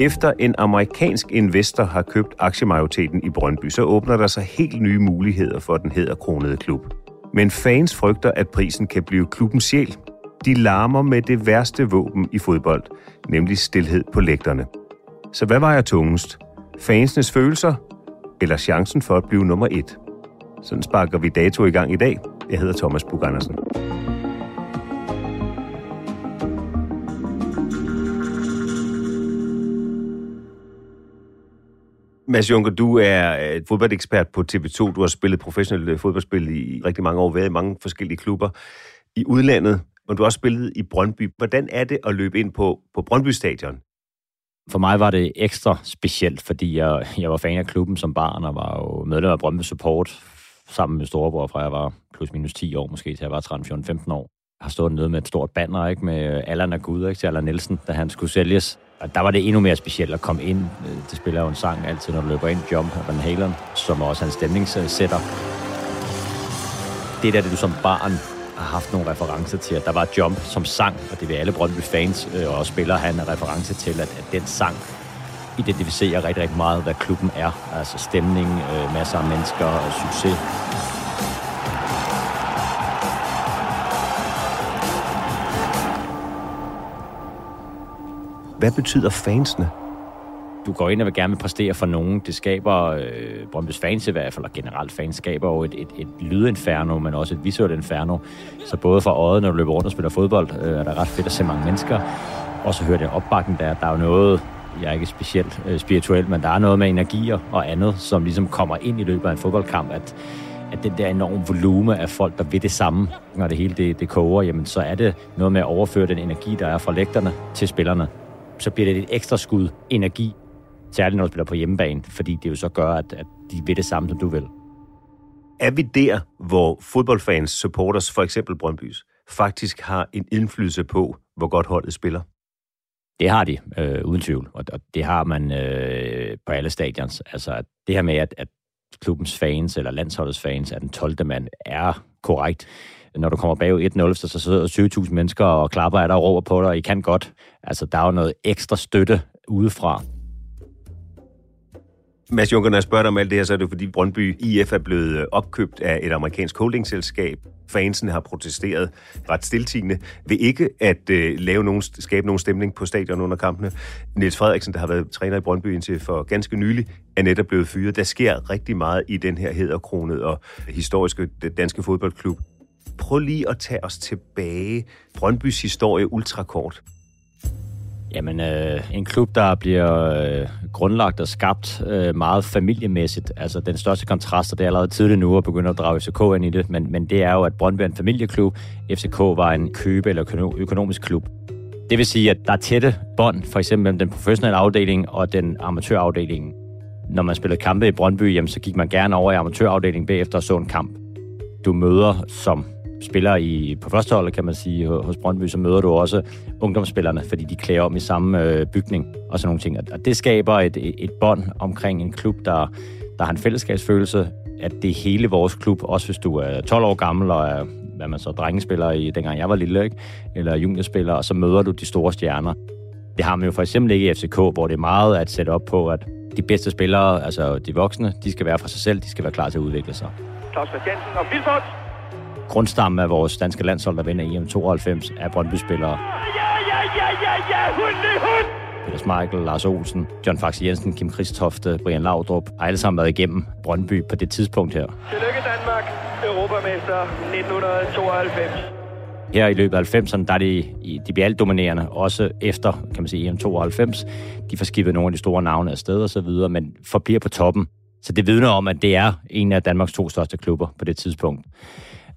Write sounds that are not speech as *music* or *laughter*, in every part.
Efter en amerikansk investor har købt aktiemajoriteten i Brøndby, så åbner der sig helt nye muligheder for den hedderkronede klub. Men fans frygter, at prisen kan blive klubbens sjæl. De larmer med det værste våben i fodbold, nemlig stilhed på lægterne. Så hvad vejer tungest? Fansenes følelser eller chancen for at blive nummer et? Sådan sparker vi dato i gang i dag. Jeg hedder Thomas Bug Andersen. Mads Juncker, du er et fodboldekspert på TV2. Du har spillet professionelt øh, fodboldspil i rigtig mange år, været i mange forskellige klubber i udlandet, og du har også spillet i Brøndby. Hvordan er det at løbe ind på, på Brøndby Stadion? For mig var det ekstra specielt, fordi jeg, jeg var fan af klubben som barn, og var jo medlem af Brøndby Support, sammen med storebror fra jeg var plus minus 10 år måske, til jeg var 13, 14, 15 år. Jeg har stået nede med et stort banner ikke, med øh, Allan og Gud ikke, til Allan Nielsen, da han skulle sælges. Og der var det endnu mere specielt at komme ind. Det spiller jo en sang altid, når du løber ind, Jump af Van Halen, som også hans stemningssætter. Det der, det du som barn har haft nogle referencer til, at der var Jump som sang, og det vil alle Brøndby fans øh, og spillere have en reference til, at, at den sang identificerer rigtig, rigtig meget, hvad klubben er. Altså stemning, øh, masser af mennesker og succes. Hvad betyder fansene? Du går ind og vil gerne præstere for nogen. Det skaber, øh, Brøndby's fans i hvert fald, og generelt fans, skaber jo et, et, et lydinferno, men også et visuelt inferno. Så både for øjet, når du løber rundt og spiller fodbold, øh, er det ret fedt at se mange mennesker. Og så hører det opbakken der. Der er jo noget, jeg er ikke specielt øh, spirituel, men der er noget med energier og andet, som ligesom kommer ind i løbet af en fodboldkamp, at at den der enorme volume af folk, der vil det samme, når det hele det, det koger, jamen så er det noget med at overføre den energi, der er fra lægterne til spillerne. Så bliver det et ekstra skud energi, særligt når du spiller på hjemmebane, fordi det jo så gør, at, at de vil det samme, som du vil. Er vi der, hvor fodboldfans, supporters, for eksempel Brøndbys, faktisk har en indflydelse på, hvor godt holdet spiller? Det har de, øh, uden tvivl. Og, og det har man øh, på alle stadions. Altså, at det her med, at, at klubbens fans eller landsholdets fans er den 12. mand, er korrekt. Når du kommer bag 1-0, så sidder 20.000 mennesker og klapper af dig og råber på dig, og I kan godt. Altså, der er jo noget ekstra støtte udefra. Mads Juncker, når jeg spørger dig om alt det her, så er det fordi Brøndby IF er blevet øh, opkøbt af et amerikansk holdingselskab. Fansen har protesteret ret stiltigende ved ikke at uh, lave nogen, skabe nogen stemning på stadion under kampene. Niels Frederiksen, der har været træner i Brøndby indtil for ganske nylig, er netop blevet fyret. Der sker rigtig meget i den her hedderkronet og historiske danske fodboldklub. Prøv lige at tage os tilbage. Brøndbys historie ultrakort. Jamen, øh, en klub, der bliver øh, grundlagt og skabt øh, meget familiemæssigt. Altså, den største kontrast, og det er allerede tidligt nu at begynde at drage FCK ind i det, men, men det er jo, at Brøndby er en familieklub, FCK var en købe- eller økonomisk klub. Det vil sige, at der er tætte bånd, for eksempel mellem den professionelle afdeling og den amatørafdeling. Når man spillede kampe i Brøndby, jamen, så gik man gerne over i amatørafdelingen bagefter og så en kamp. Du møder som spiller i, på førsteholdet, kan man sige, hos Brøndby, så møder du også ungdomsspillerne, fordi de klæder om i samme øh, bygning og sådan nogle ting. Og det skaber et, et bånd omkring en klub, der, der har en fællesskabsfølelse, at det er hele vores klub, også hvis du er 12 år gammel og er hvad man så drengespiller i, dengang jeg var lille, ikke? eller juniorspiller, og så møder du de store stjerner. Det har man jo for eksempel ikke i FCK, hvor det er meget at sætte op på, at de bedste spillere, altså de voksne, de skal være for sig selv, de skal være klar til at udvikle sig. Claus Christiansen og Vilfort. Grundstammen af vores danske landshold, der vinder EM 92, er Brøndby-spillere. Ja, ja, ja, ja, ja, hund, hund! Peter Smeichel, Lars Olsen, John Faxe Jensen, Kim Kristofte, Brian Laudrup, har alle sammen været igennem Brøndby på det tidspunkt her. Tillykke Danmark, Europamester 1992. Her i løbet af 90'erne, der er de, de bliver alt dominerende, også efter, kan man sige, EM92. De får skibet nogle af de store navne af sted og så videre, men forbliver på toppen. Så det vidner om, at det er en af Danmarks to største klubber på det tidspunkt.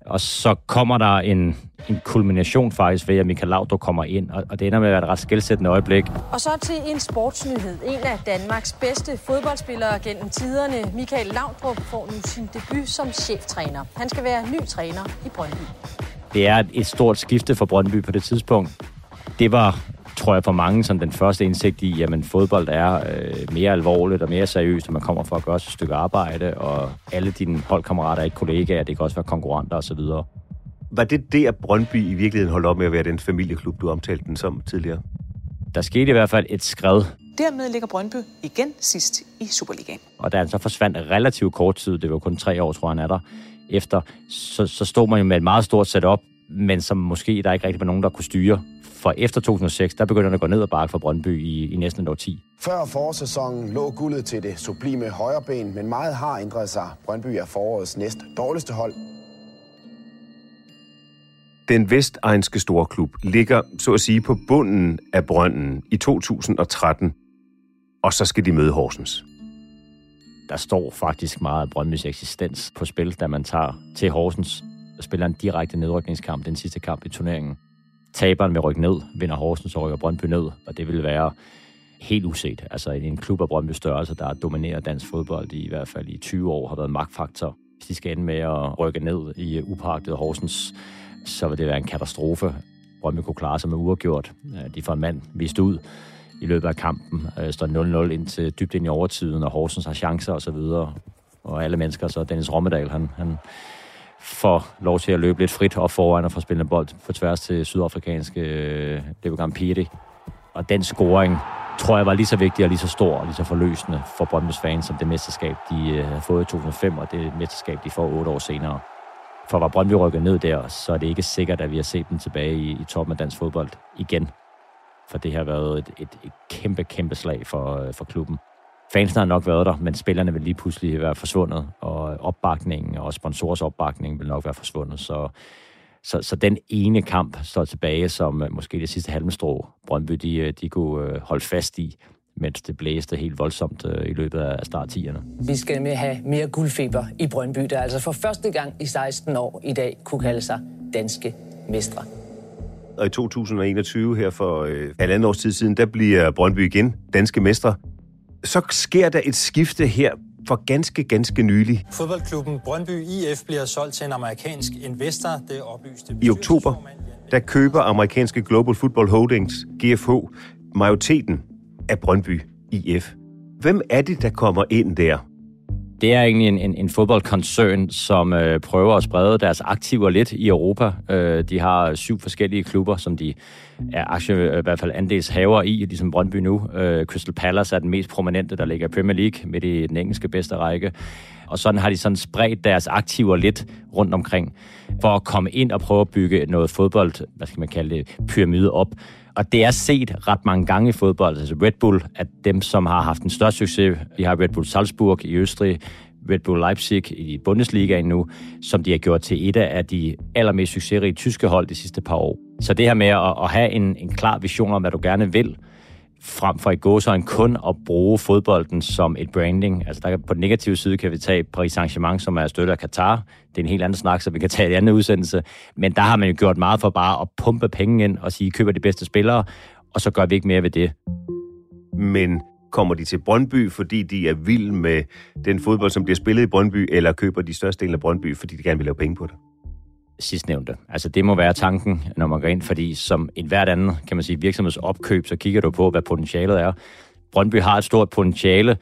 Og så kommer der en, en kulmination faktisk ved, at Michael Laudrup kommer ind, og, og det ender med at være et ret skældsættende øjeblik. Og så til en sportsnyhed. En af Danmarks bedste fodboldspillere gennem tiderne, Michael Laudrup, får nu sin debut som cheftræner. Han skal være ny træner i Brøndby. Det er et stort skifte for Brøndby på det tidspunkt. Det var tror jeg for mange som den første indsigt i, at fodbold er øh, mere alvorligt og mere seriøst, og man kommer for at gøre et stykke arbejde, og alle dine holdkammerater er ikke kollegaer, det kan også være konkurrenter osv. Var det det, at Brøndby i virkeligheden holdt op med at være den familieklub, du omtalte den som tidligere? Der skete i hvert fald et skred. Dermed ligger Brøndby igen sidst i Superligaen. Og da han så forsvandt relativt kort tid, det var kun tre år, tror jeg, han er der, efter, så, så stod man jo med et meget stort setup, men som måske der ikke rigtig var nogen, der kunne styre. For efter 2006, der begynder det at gå ned ad bakke for Brøndby i, i næsten et år 10. Før forårssæsonen lå guldet til det sublime højreben, men meget har ændret sig. Brøndby er forårets næst dårligste hold. Den vestegnske storklub ligger, så at sige, på bunden af brønden i 2013, og så skal de møde Horsens. Der står faktisk meget af Brøndbys eksistens på spil, da man tager til Horsens og spiller en direkte nedrykningskamp, den sidste kamp i turneringen. Taberen vil rykke ned, vinder Horsens og rykker Brøndby ned, og det vil være helt uset. Altså en klub af Brøndby størrelse, der dominerer dansk fodbold i, i hvert fald i 20 år, har været en magtfaktor. Hvis de skal ende med at rykke ned i øh, upagtet Horsens, så vil det være en katastrofe. Brøndby kunne klare sig med uafgjort. De får en mand vist ud i løbet af kampen. Øh, står 0-0 ind til dybt ind i overtiden, og Horsens har chancer osv. Og, og alle mennesker, så Dennis Rommedal, han, han får lov til at løbe lidt frit op foran og få spillet bold på tværs til sydafrikanske øh, Piri. Og den scoring tror jeg var lige så vigtig og lige så stor og lige så forløsende for Brøndby's fans som det mesterskab, de øh, har fået i 2005, og det mesterskab, de får otte år senere. For var Brøndby rykket ned der, så er det ikke sikkert, at vi har set dem tilbage i, i toppen af dansk fodbold igen. For det har været et, et, et kæmpe, kæmpe slag for, øh, for klubben. Fansene har nok været der, men spillerne vil lige pludselig være forsvundet, og opbakningen og sponsorers opbakning vil nok være forsvundet. Så, så, så den ene kamp står tilbage som uh, måske det sidste halmstrå, Brøndby de, øh, de kunne uh, holde fast i, mens det blæste helt voldsomt uh, i løbet af start 10'erne. Vi skal med have mere guldfeber i Brøndby, der altså for første gang i 16 år i dag kunne kalde sig danske mestre. Og i 2021, her for øh, halvandet års tid siden, der bliver Brøndby igen danske mestre så sker der et skifte her for ganske, ganske nylig. Fodboldklubben Brøndby IF bliver solgt til en amerikansk investor, det oplyste I oktober, der køber amerikanske Global Football Holdings, GFH, majoriteten af Brøndby IF. Hvem er det, der kommer ind der? Det er egentlig en, en, en fodboldkoncern, som øh, prøver at sprede deres aktiver lidt i Europa. Øh, de har syv forskellige klubber, som de er aktie, øh, i hvert fald andelshaver i, ligesom Brøndby nu. Øh, Crystal Palace er den mest prominente, der ligger i Premier League, midt i den engelske bedste række. Og sådan har de sådan spredt deres aktiver lidt rundt omkring, for at komme ind og prøve at bygge noget fodbold, hvad skal man kalde det, pyramide op, og det er set ret mange gange i fodbold. Altså Red Bull er dem, som har haft en største succes. Vi har Red Bull Salzburg i Østrig, Red Bull Leipzig i Bundesliga nu, som de har gjort til et af de allermest succesrige tyske hold de sidste par år. Så det her med at, at have en, en klar vision om, hvad du gerne vil, frem for i gåsøjne kun at bruge fodbolden som et branding. Altså der, på den negative side kan vi tage Paris Saint-Germain, som er støttet af Katar. Det er en helt anden snak, så vi kan tage et andet udsendelse. Men der har man jo gjort meget for bare at pumpe penge ind og sige, køber de bedste spillere, og så gør vi ikke mere ved det. Men kommer de til Brøndby, fordi de er vilde med den fodbold, som bliver spillet i Brøndby, eller køber de største del af Brøndby, fordi de gerne vil lave penge på det? Sidstnævnte. Altså det må være tanken, når man går ind, fordi som en hvert andet, kan man sige, virksomhedsopkøb, så kigger du på, hvad potentialet er. Brøndby har et stort potentiale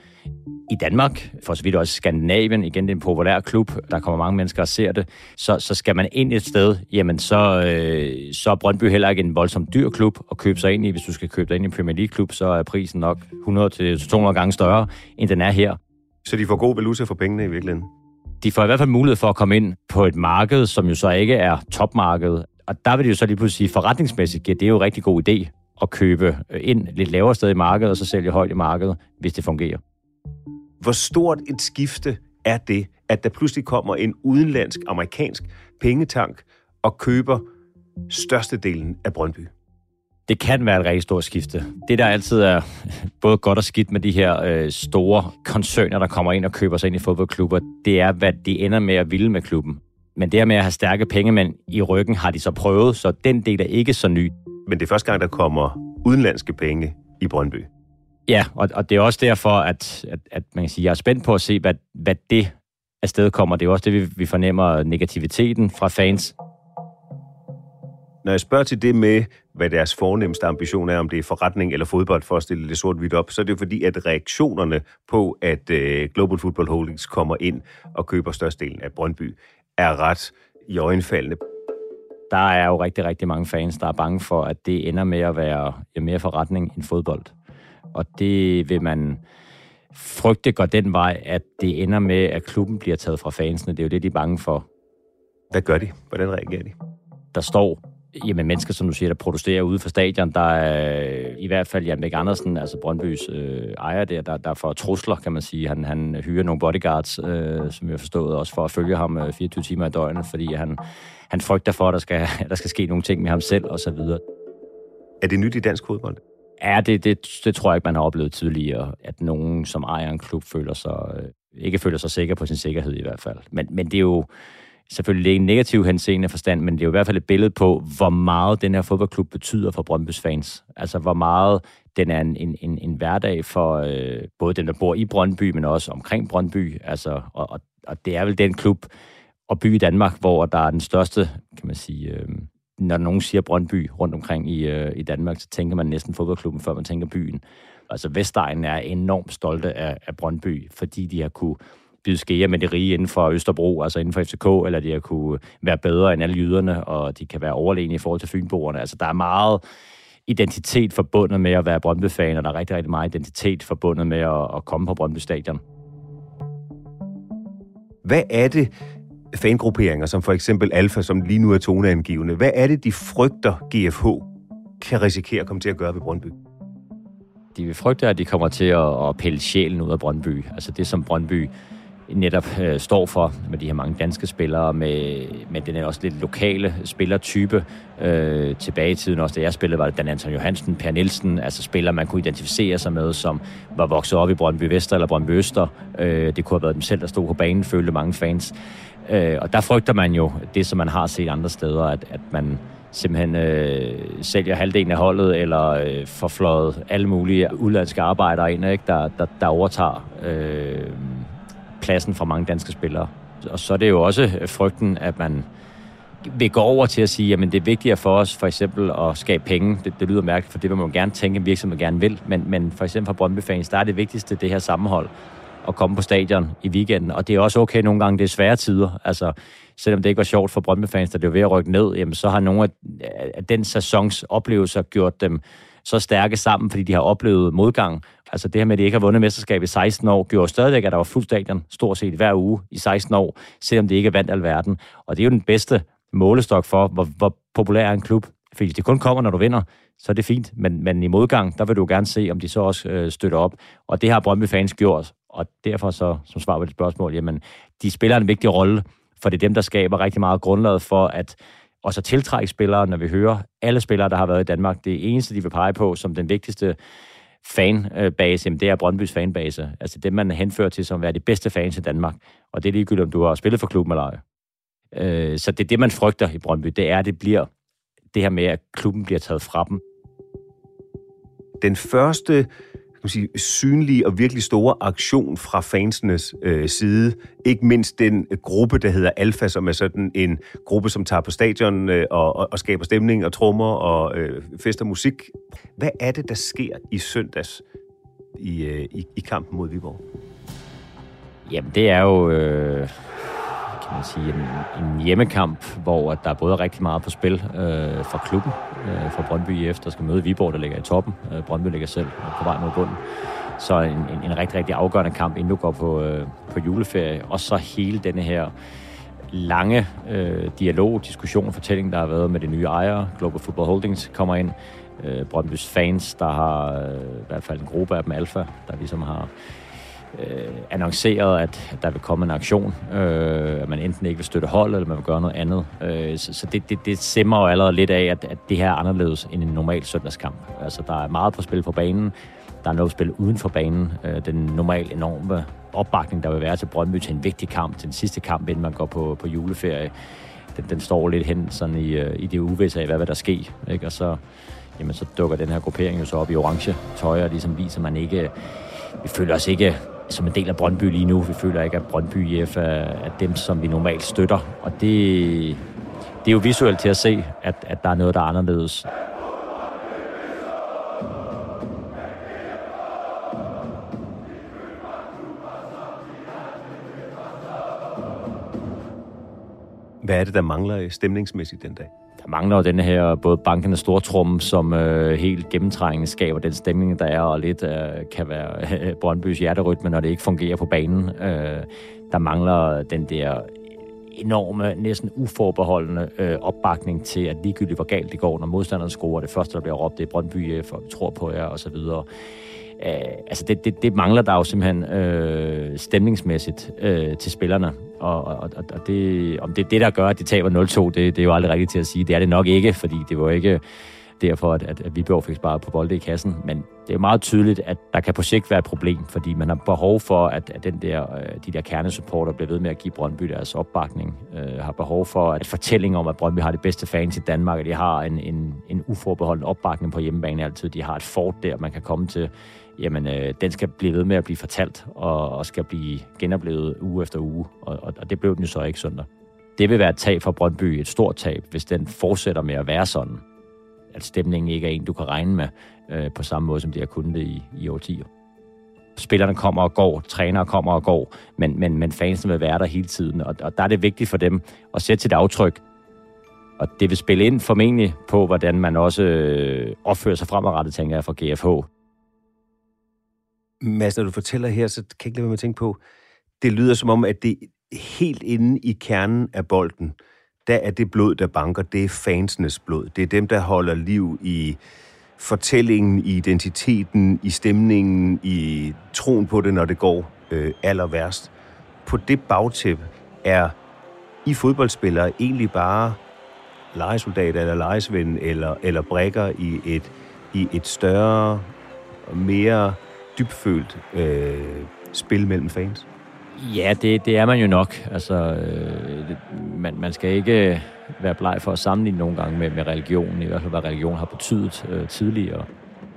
i Danmark, for så vidt også Skandinavien, igen det er en populær klub, der kommer mange mennesker og ser det, så, så skal man ind et sted, jamen så, øh, så er Brøndby heller ikke en voldsomt dyr klub at købe sig ind i. Hvis du skal købe dig ind i en Premier League-klub, så er prisen nok 100-200 gange større, end den er her. Så de får god valuta for pengene i virkeligheden? De får i hvert fald mulighed for at komme ind på et marked, som jo så ikke er topmarkedet. Og der vil de jo så lige pludselig sige, forretningsmæssigt giver det jo en rigtig god idé at købe øh, ind lidt lavere sted i markedet, og så sælge højt i markedet, hvis det fungerer. Hvor stort et skifte er det, at der pludselig kommer en udenlandsk, amerikansk pengetank og køber størstedelen af Brøndby? Det kan være et rigtig stort skifte. Det, der altid er både godt og skidt med de her øh, store koncerner, der kommer ind og køber sig ind i fodboldklubber, det er, hvad de ender med at ville med klubben. Men det her med at have stærke pengemænd i ryggen, har de så prøvet, så den del er ikke så ny. Men det er første gang, der kommer udenlandske penge i Brøndby. Ja, og, og det er også derfor, at, at, at man kan sige, jeg er spændt på at se, hvad, hvad det afsted kommer. Det er også det, vi, vi fornemmer negativiteten fra fans. Når jeg spørger til det med, hvad deres fornemmeste ambition er, om det er forretning eller fodbold, for at stille det sort-hvidt op, så er det jo fordi, at reaktionerne på, at uh, Global Football Holdings kommer ind og køber størstedelen af Brøndby, er ret i øjenfaldende. Der er jo rigtig, rigtig mange fans, der er bange for, at det ender med at være mere forretning end fodbold. Og det vil man frygte går den vej, at det ender med, at klubben bliver taget fra fansene. Det er jo det, de er bange for. Hvad gør de? Hvordan reagerer de? Der står Jamen mennesker, som du siger, der protesterer ude for stadion, der er i hvert fald Jan Bæk Andersen, altså Brøndbys øh, ejer der, der, der får trusler, kan man sige. Han, han hyrer nogle bodyguards, øh, som vi har forstået, også for at følge ham øh, 24 timer i døgnet, fordi han, han frygter for, at der skal, at *laughs* der skal ske nogle ting med ham selv og så videre. Er det nyt i dansk fodbold? Ja, det, det, det tror jeg ikke, man har oplevet tidligere, at nogen, som ejer en klub, føler sig, øh, ikke føler sig sikker på sin sikkerhed i hvert fald. Men, men det er jo selvfølgelig ikke en negativ henseende forstand, men det er jo i hvert fald et billede på, hvor meget den her fodboldklub betyder for Brøndbys fans. Altså, hvor meget den er en, en, en, en hverdag for øh, både dem, der bor i Brøndby, men også omkring Brøndby. Altså, og, og, og det er vel den klub og by i Danmark, hvor der er den største, kan man sige, øh, når nogen siger Brøndby rundt omkring i, øh, i Danmark, så tænker man næsten fodboldklubben, før man tænker byen. Altså Vestegnen er enormt stolte af, af Brøndby, fordi de har kunne byde skære med det rige inden for Østerbro, altså inden for FCK, eller de har kunne være bedre end alle jyderne, og de kan være overlegne i forhold til fynboerne. Altså, der er meget identitet forbundet med at være Brøndby-fan, og der er rigtig, rigtig meget identitet forbundet med at, at komme på Brøndby Stadion. Hvad er det, fangrupperinger, som for eksempel Alfa, som lige nu er toneangivende, hvad er det, de frygter GFH kan risikere at komme til at gøre ved Brøndby? De vil frygte, at de kommer til at, at pille sjælen ud af Brøndby. Altså det, som Brøndby netop øh, står for, med de her mange danske spillere, med, med den også lidt lokale spillertype. Øh, tilbage i tiden også, da jeg spillede, var det Dan Anton Johansen, Per Nielsen, altså spillere, man kunne identificere sig med, som var vokset op i Brøndby Vester eller Brøndby Øster. Øh, det kunne have været dem selv, der stod på banen, følte mange fans. Øh, og der frygter man jo det, som man har set andre steder, at, at man simpelthen øh, sælger halvdelen af holdet, eller øh, får fløjet alle mulige udlandske arbejdere ind, ikke, der, der, der overtager øh, pladsen fra mange danske spillere. Og så er det jo også øh, frygten, at man vil gå over til at sige, at det er vigtigere for os for eksempel at skabe penge. Det, det lyder mærkeligt, for det vil man jo gerne tænke, at virksomheden gerne vil. Men, men for eksempel for Brøndby fans, der er det vigtigste det her sammenhold at komme på stadion i weekenden. Og det er også okay nogle gange, det er svære tider. Altså, selvom det ikke var sjovt for Brøndby fans, der det var ved at rykke ned, jamen, så har nogle af, af den sæsons oplevelser gjort dem så stærke sammen, fordi de har oplevet modgang. Altså det her med, at de ikke har vundet mesterskab i 16 år, gjorde stadigvæk, at der var fuld stadion stort set hver uge i 16 år, selvom de ikke vandt alverden. Og det er jo den bedste målestok for, hvor, hvor populær er en klub. Fordi det kun kommer, når du vinder, så er det fint. Men, men i modgang, der vil du gerne se, om de så også øh, støtter op. Og det har Brøndby fans gjort. Og derfor så, som svar på dit spørgsmål, jamen, de spiller en vigtig rolle, for det er dem, der skaber rigtig meget grundlaget for, at og så tiltrække spillere, når vi hører alle spillere, der har været i Danmark. Det eneste, de vil pege på som den vigtigste fanbase, jamen det er Brøndbys fanbase. Altså det, man henfører til som at være de bedste fans i Danmark. Og det er ligegyldigt, om du har spillet for klubben eller ej. Øh, så det er det, man frygter i Brøndby. Det er, at det bliver det her med, at klubben bliver taget fra dem. Den første kan man sige, synlige og virkelig store aktion fra fansenes øh, side. Ikke mindst den øh, gruppe, der hedder Alfa, som er sådan en gruppe, som tager på stadion øh, og, og, og skaber stemning og trommer og øh, fester musik. Hvad er det, der sker i søndags i, øh, i, i kampen mod Viborg? Jamen, det er jo... Øh skal man sige, en, en hjemmekamp, hvor der er både rigtig meget på spil øh, for klubben, øh, for Brøndby IF, der skal møde Viborg, der ligger i toppen. Øh, Brøndby ligger selv på vej mod bunden. Så en, en, en rigtig, rigtig afgørende kamp, inden du går på, øh, på juleferie. Og så hele denne her lange øh, dialog, diskussion, og fortælling, der har været med de nye ejere. Global Football Holdings kommer ind. Øh, Brøndbys fans, der har øh, i hvert fald en gruppe af dem, Alfa, der ligesom har øh, annonceret, at der vil komme en aktion, øh, at man enten ikke vil støtte hold, eller man vil gøre noget andet. Øh, så så det, det, det simmer jo allerede lidt af, at, at det her er anderledes end en normal søndagskamp. Altså, der er meget på spil på banen, der er noget på spil uden for banen. Øh, den normalt enorme opbakning, der vil være til Brøndby til en vigtig kamp, til den sidste kamp, inden man går på, på juleferie, den, den står lidt hen sådan i, øh, i det uvisse af, hvad vil der ske. Ikke? Og så, jamen, så dukker den her gruppering jo så op i orange tøj, og ligesom viser, man ikke vi føler os ikke som en del af Brøndby lige nu. Vi føler ikke, at Brøndby IF er, er dem, som vi normalt støtter. Og det, det er jo visuelt til at se, at, at der er noget, der er anderledes. Hvad er det, der mangler stemningsmæssigt den dag? Mangler jo den her både bankende stortrum, som øh, helt gennemtrængende skaber den stemning, der er, og lidt øh, kan være øh, *laughs* Brøndbys hjerterytme, når det ikke fungerer på banen. Øh, der mangler den der enorme, næsten uforbeholdende øh, opbakning til, at ligegyldigt hvor galt det går, når modstanderen scorer, det første, der bliver råbt, det er Brøndby for vi tror på jer, og så videre. Øh, altså det, det, det mangler der jo simpelthen øh, stemningsmæssigt øh, til spillerne. Og, og, og det, om det er det, der gør, at de taber 0-2, det, det er jo aldrig rigtigt til at sige. Det er det nok ikke, fordi det var ikke derfor, at, at, at Viborg fik sparet på bolde i kassen. Men det er meget tydeligt, at der kan på sigt være et problem, fordi man har behov for, at, at den der, øh, de der kernesupporter bliver ved med at give Brøndby deres opbakning. Øh, har behov for, at fortællingen om, at Brøndby har det bedste fans i Danmark, at de har en, en, en uforbeholden opbakning på hjemmebane altid. De har et fort der, man kan komme til jamen øh, den skal blive ved med at blive fortalt, og, og skal blive genoplevet uge efter uge, og, og, og det blev den jo så ikke søndag. Det vil være et tab for Brøndby, et stort tab, hvis den fortsætter med at være sådan, at stemningen ikke er en, du kan regne med øh, på samme måde, som de har kunnet det i, i årtier. Spillerne kommer og går, trænere kommer og går, men, men, men fansene vil være der hele tiden, og, og der er det vigtigt for dem at sætte sit aftryk, og det vil spille ind formentlig på, hvordan man også øh, opfører sig fremadrettet, tænker jeg, for GFH. Mads, når du fortæller her, så kan jeg ikke lade være med at tænke på, det lyder som om, at det helt inde i kernen af bolden, der er det blod, der banker, det er fansenes blod. Det er dem, der holder liv i fortællingen, i identiteten, i stemningen, i troen på det, når det går øh, aller værst. På det bagtæppe er I fodboldspillere egentlig bare legesoldater eller lejesvend eller, eller brækker i et, i et større mere dybfølt øh, spil mellem fans? Ja, det, det er man jo nok. Altså, øh, det, man, man skal ikke være bleg for at sammenligne nogle gange med, med religion, i hvert fald hvad religion har betydet øh, tidligere.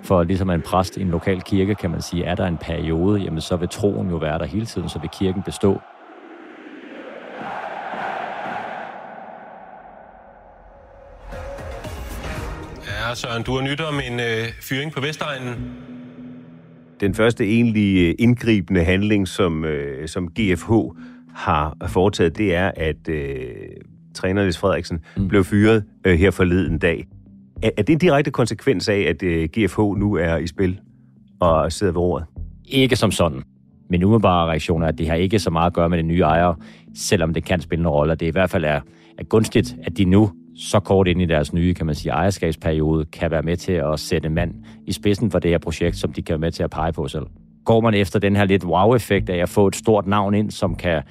For ligesom en præst i en lokal kirke, kan man sige, er der en periode, jamen så vil troen jo være der hele tiden, så vil kirken bestå. Ja, Søren, du har nyt om en øh, fyring på Vestegnen. Den første egentlige øh, indgribende handling, som, øh, som GFH har foretaget, det er, at øh, træner Lis Frederiksen mm. blev fyret øh, her forleden dag. Er, er det en direkte konsekvens af, at øh, GFH nu er i spil og sidder ved ordet? Ikke som sådan. Min umiddelbare reaktion er, at det har ikke så meget at gøre med de nye ejere, selvom det kan spille en rolle. Det i hvert fald er, er gunstigt, at de nu så kort ind i deres nye, kan man sige, ejerskabsperiode, kan være med til at sætte mand i spidsen for det her projekt, som de kan være med til at pege på selv. Går man efter den her lidt wow-effekt af at få et stort navn ind, som kan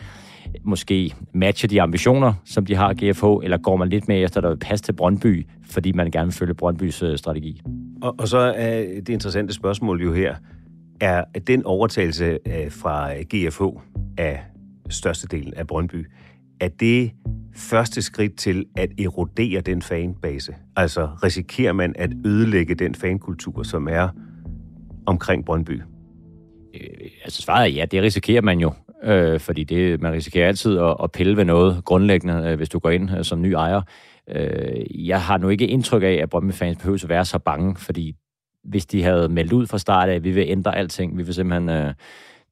måske matche de ambitioner, som de har GFH, eller går man lidt mere efter, der vil passe til Brøndby, fordi man gerne vil følge Brøndbys øh, strategi? Og, og så er det interessante spørgsmål jo her, er den overtagelse øh, fra GFH af størstedelen af Brøndby, er det første skridt til at erodere den fanbase? Altså risikerer man at ødelægge den fankultur, som er omkring Brøndby? Øh, altså svaret er ja, det risikerer man jo. Øh, fordi det, man risikerer altid at, at pille ved noget grundlæggende, øh, hvis du går ind øh, som ny ejer. Øh, jeg har nu ikke indtryk af, at Brøndby-fans behøver at være så bange, fordi hvis de havde meldt ud fra start af, at vi vil ændre alting, vi vil simpelthen øh,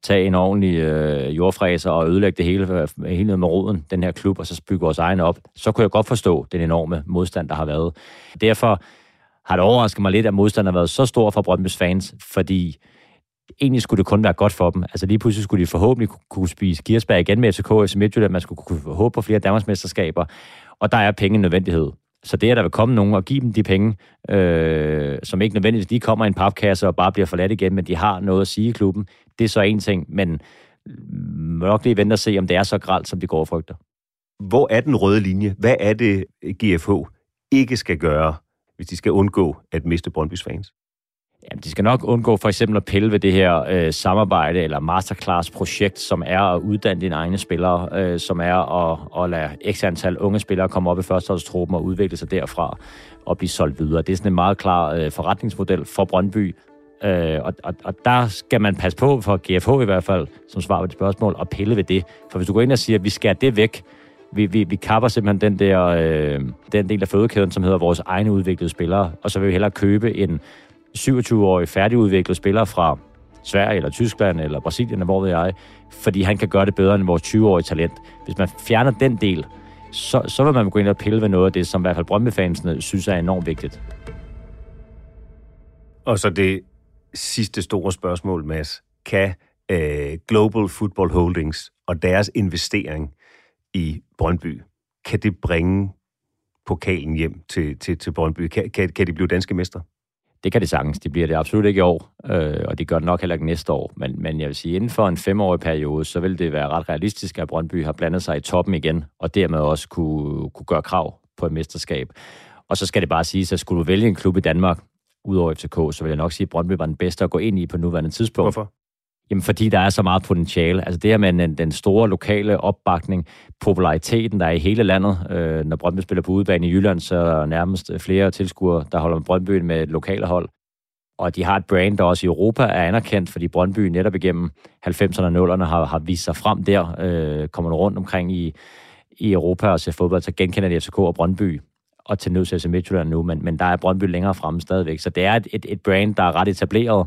tage en ordentlig øh, jordfræser og ødelægge det hele, øh, hele med roden, den her klub, og så bygge vores egen op, så kunne jeg godt forstå den enorme modstand, der har været. Derfor har det overrasket mig lidt, at modstanden har været så stor fra Brøndby's fans, fordi egentlig skulle det kun være godt for dem. Altså lige pludselig skulle de forhåbentlig kunne spise Girsberg igen med FCK og Midtjylland. Man skulle kunne håbe på flere Danmarksmesterskaber. Og der er penge en nødvendighed. Så det, at der vil komme nogen og give dem de penge, øh, som ikke nødvendigvis lige kommer i en papkasse og bare bliver forladt igen, men de har noget at sige i klubben, det er så en ting, men må nok lige vente og se, om det er så gralt, som de går og frygter. Hvor er den røde linje? Hvad er det, GFH ikke skal gøre, hvis de skal undgå at miste Brøndby's fans? Jamen, de skal nok undgå for eksempel at pille ved det her øh, samarbejde eller masterclass-projekt, som er at uddanne dine egne spillere, øh, som er at, at lade x antal unge spillere komme op i førsteholdstruppen og udvikle sig derfra og blive solgt videre. Det er sådan en meget klar øh, forretningsmodel for Brøndby, øh, og, og, og der skal man passe på, for GFH i hvert fald, som svar på det spørgsmål, og pille ved det. For hvis du går ind og siger, at vi skærer det væk, vi, vi, vi kapper simpelthen den der øh, den del af fødekæden, som hedder vores egne udviklede spillere, og så vil vi hellere købe en 27-årig færdigudviklet spiller fra Sverige eller Tyskland eller Brasilien, eller hvor ved jeg, fordi han kan gøre det bedre end vores 20-årige talent. Hvis man fjerner den del, så, så vil man gå ind og pille ved noget af det, som i hvert fald Brøndby-fansene synes er enormt vigtigt. Og så det sidste store spørgsmål, Mads. Kan øh, Global Football Holdings og deres investering i Brøndby, kan det bringe pokalen hjem til, til, til Brøndby? Kan, kan, kan de blive danske mestre? Det kan det sagtens. Det bliver det absolut ikke i år, øh, og det gør det nok heller ikke næste år. Men, men jeg vil sige, inden for en femårig periode, så vil det være ret realistisk, at Brøndby har blandet sig i toppen igen, og dermed også kunne, kunne gøre krav på et mesterskab. Og så skal det bare sige, at skulle du vælge en klub i Danmark, udover FCK, så vil jeg nok sige, at Brøndby var den bedste at gå ind i på nuværende tidspunkt. Hvorfor? Jamen, fordi der er så meget potentiale. Altså det her med den, den store lokale opbakning, populariteten, der er i hele landet. Øh, når Brøndby spiller på udebane i Jylland, så er der nærmest flere tilskuere, der holder med Brøndby med et lokale hold. Og de har et brand, der også i Europa er anerkendt, fordi Brøndby netop igennem 90'erne og 0'erne har, har vist sig frem der. Øh, kommer rundt omkring i, i Europa og ser fodbold, så genkender de FCK og Brøndby og til nødt til Midtjylland nu, men, men der er Brøndby længere fremme stadigvæk. Så det er et, et, et brand, der er ret etableret,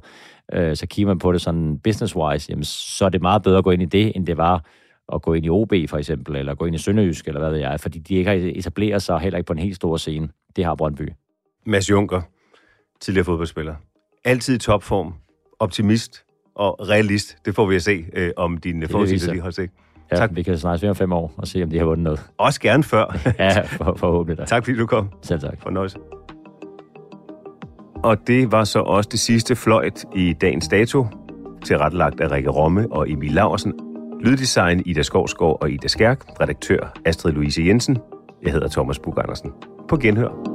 øh, så kigger man på det sådan business-wise, jamen, så er det meget bedre at gå ind i det, end det var at gå ind i OB for eksempel, eller gå ind i Sønderjysk, eller hvad ved jeg, fordi de ikke har etableret sig heller ikke på en helt stor scene. Det har Brøndby. Mads Junker, tidligere fodboldspiller. Altid i topform, optimist og realist. Det får vi at se øh, om din forudsigelser lige har set. Ja, tak. vi kan snakke mere om fem år og se, om de har vundet noget. Også gerne før. *laughs* ja, for, forhåbentlig da. Tak fordi du kom. Selv tak. Fornøjelse. Og det var så også det sidste fløjt i dagens dato, tilrettelagt af Rikke Romme og Emil Laversen. Lyddesign Ida Skovsgaard og Ida Skærk. Redaktør Astrid Louise Jensen. Jeg hedder Thomas Bug Andersen. På genhør.